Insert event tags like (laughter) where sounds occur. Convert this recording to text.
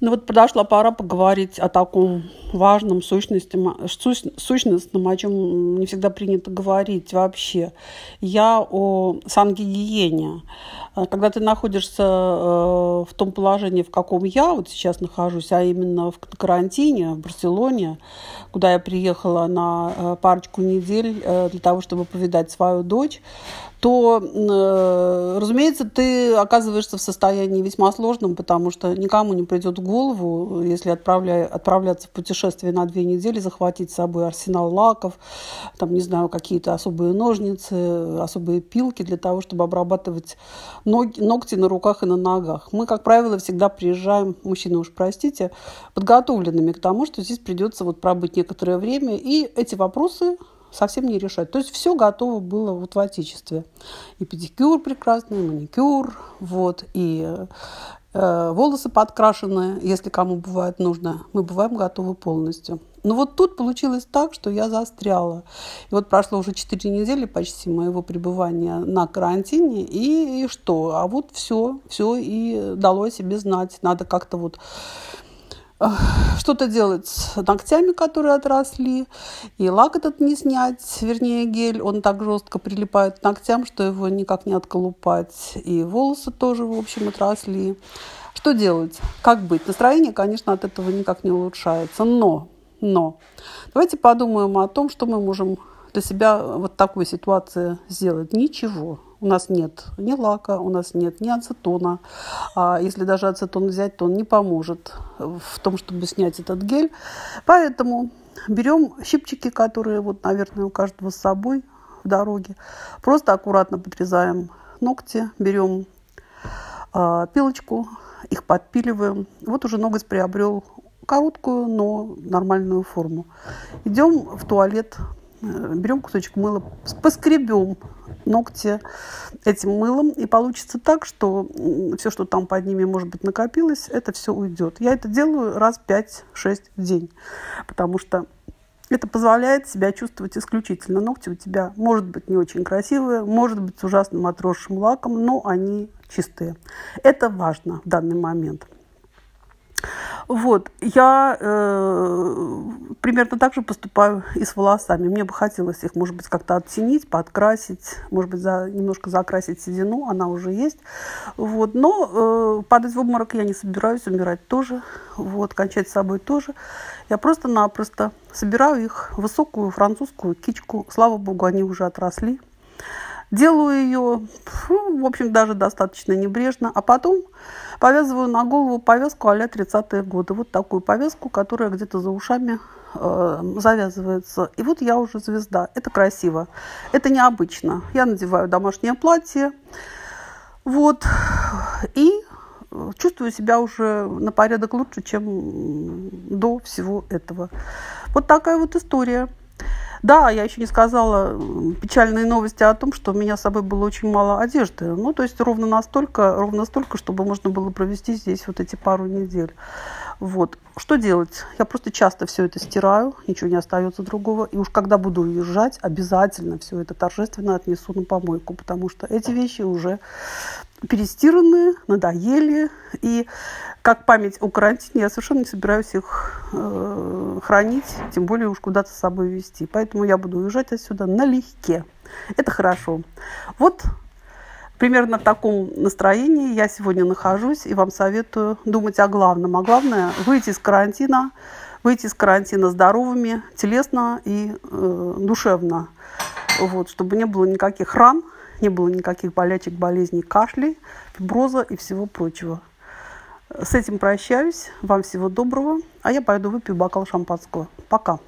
Ну вот подошла пора поговорить о таком важном сущностном, сущностном, о чем не всегда принято говорить вообще. Я о сангигиене. Когда ты находишься э, в том положении, в каком я вот сейчас нахожусь, а именно в карантине в Барселоне, куда я приехала на э, парочку недель э, для того, чтобы повидать свою дочь, то, разумеется, ты оказываешься в состоянии весьма сложном, потому что никому не придет в голову, если отправля... отправляться в путешествие на две недели, захватить с собой арсенал лаков, там, не знаю, какие-то особые ножницы, особые пилки для того, чтобы обрабатывать ноги, ногти на руках и на ногах. Мы, как правило, всегда приезжаем, мужчины уж простите, подготовленными к тому, что здесь придется вот пробыть некоторое время, и эти вопросы совсем не решать. То есть все готово было вот в Отечестве. И педикюр прекрасный, и маникюр, вот, и э, волосы подкрашенные, если кому бывает нужно. Мы бываем готовы полностью. Но вот тут получилось так, что я застряла. И вот прошло уже 4 недели почти моего пребывания на карантине. И, и что? А вот все, все и дало о себе знать. Надо как-то вот (sighs) что-то делать с ногтями, которые отросли, и лак этот не снять, вернее гель, он так жестко прилипает к ногтям, что его никак не отколупать, и волосы тоже, в общем, отросли. Что делать? Как быть? Настроение, конечно, от этого никак не улучшается, но, но давайте подумаем о том, что мы можем для себя вот такой ситуации сделать. Ничего у нас нет ни лака, у нас нет ни ацетона. А если даже ацетон взять, то он не поможет в том, чтобы снять этот гель. Поэтому берем щипчики, которые, вот, наверное, у каждого с собой в дороге. Просто аккуратно подрезаем ногти, берем э, пилочку, их подпиливаем. Вот уже ноготь приобрел короткую, но нормальную форму. Идем в туалет, берем кусочек мыла, поскребем ногти этим мылом, и получится так, что все, что там под ними, может быть, накопилось, это все уйдет. Я это делаю раз 5-6 в день, потому что это позволяет себя чувствовать исключительно. Ногти у тебя, может быть, не очень красивые, может быть, с ужасным отросшим лаком, но они чистые. Это важно в данный момент. Вот, я э, примерно так же поступаю и с волосами. Мне бы хотелось их, может быть, как-то оттенить, подкрасить, может быть, за, немножко закрасить седину, она уже есть. Вот, но э, падать в обморок я не собираюсь, умирать тоже, вот, кончать с собой тоже. Я просто-напросто собираю их высокую французскую кичку. Слава богу, они уже отросли. Делаю ее, в общем, даже достаточно небрежно, а потом повязываю на голову повязку а-ля 30-е годы. Вот такую повязку, которая где-то за ушами э, завязывается. И вот я уже звезда. Это красиво. Это необычно. Я надеваю домашнее платье. Вот. И чувствую себя уже на порядок лучше, чем до всего этого. Вот такая вот история. Да, я еще не сказала печальные новости о том, что у меня с собой было очень мало одежды. Ну, то есть ровно настолько, ровно столько, чтобы можно было провести здесь вот эти пару недель. Вот. Что делать? Я просто часто все это стираю, ничего не остается другого. И уж когда буду уезжать, обязательно все это торжественно отнесу на помойку, потому что эти вещи уже перестиранные, надоели. И как память о карантине, я совершенно не собираюсь их э, хранить, тем более уж куда-то с собой везти. Поэтому я буду уезжать отсюда налегке. Это хорошо. Вот примерно в таком настроении я сегодня нахожусь и вам советую думать о главном. А главное – выйти из карантина, выйти из карантина здоровыми, телесно и э, душевно. Вот, чтобы не было никаких ран, не было никаких болячек, болезней, кашлей, фиброза и всего прочего. С этим прощаюсь. Вам всего доброго. А я пойду выпью бокал шампанского. Пока.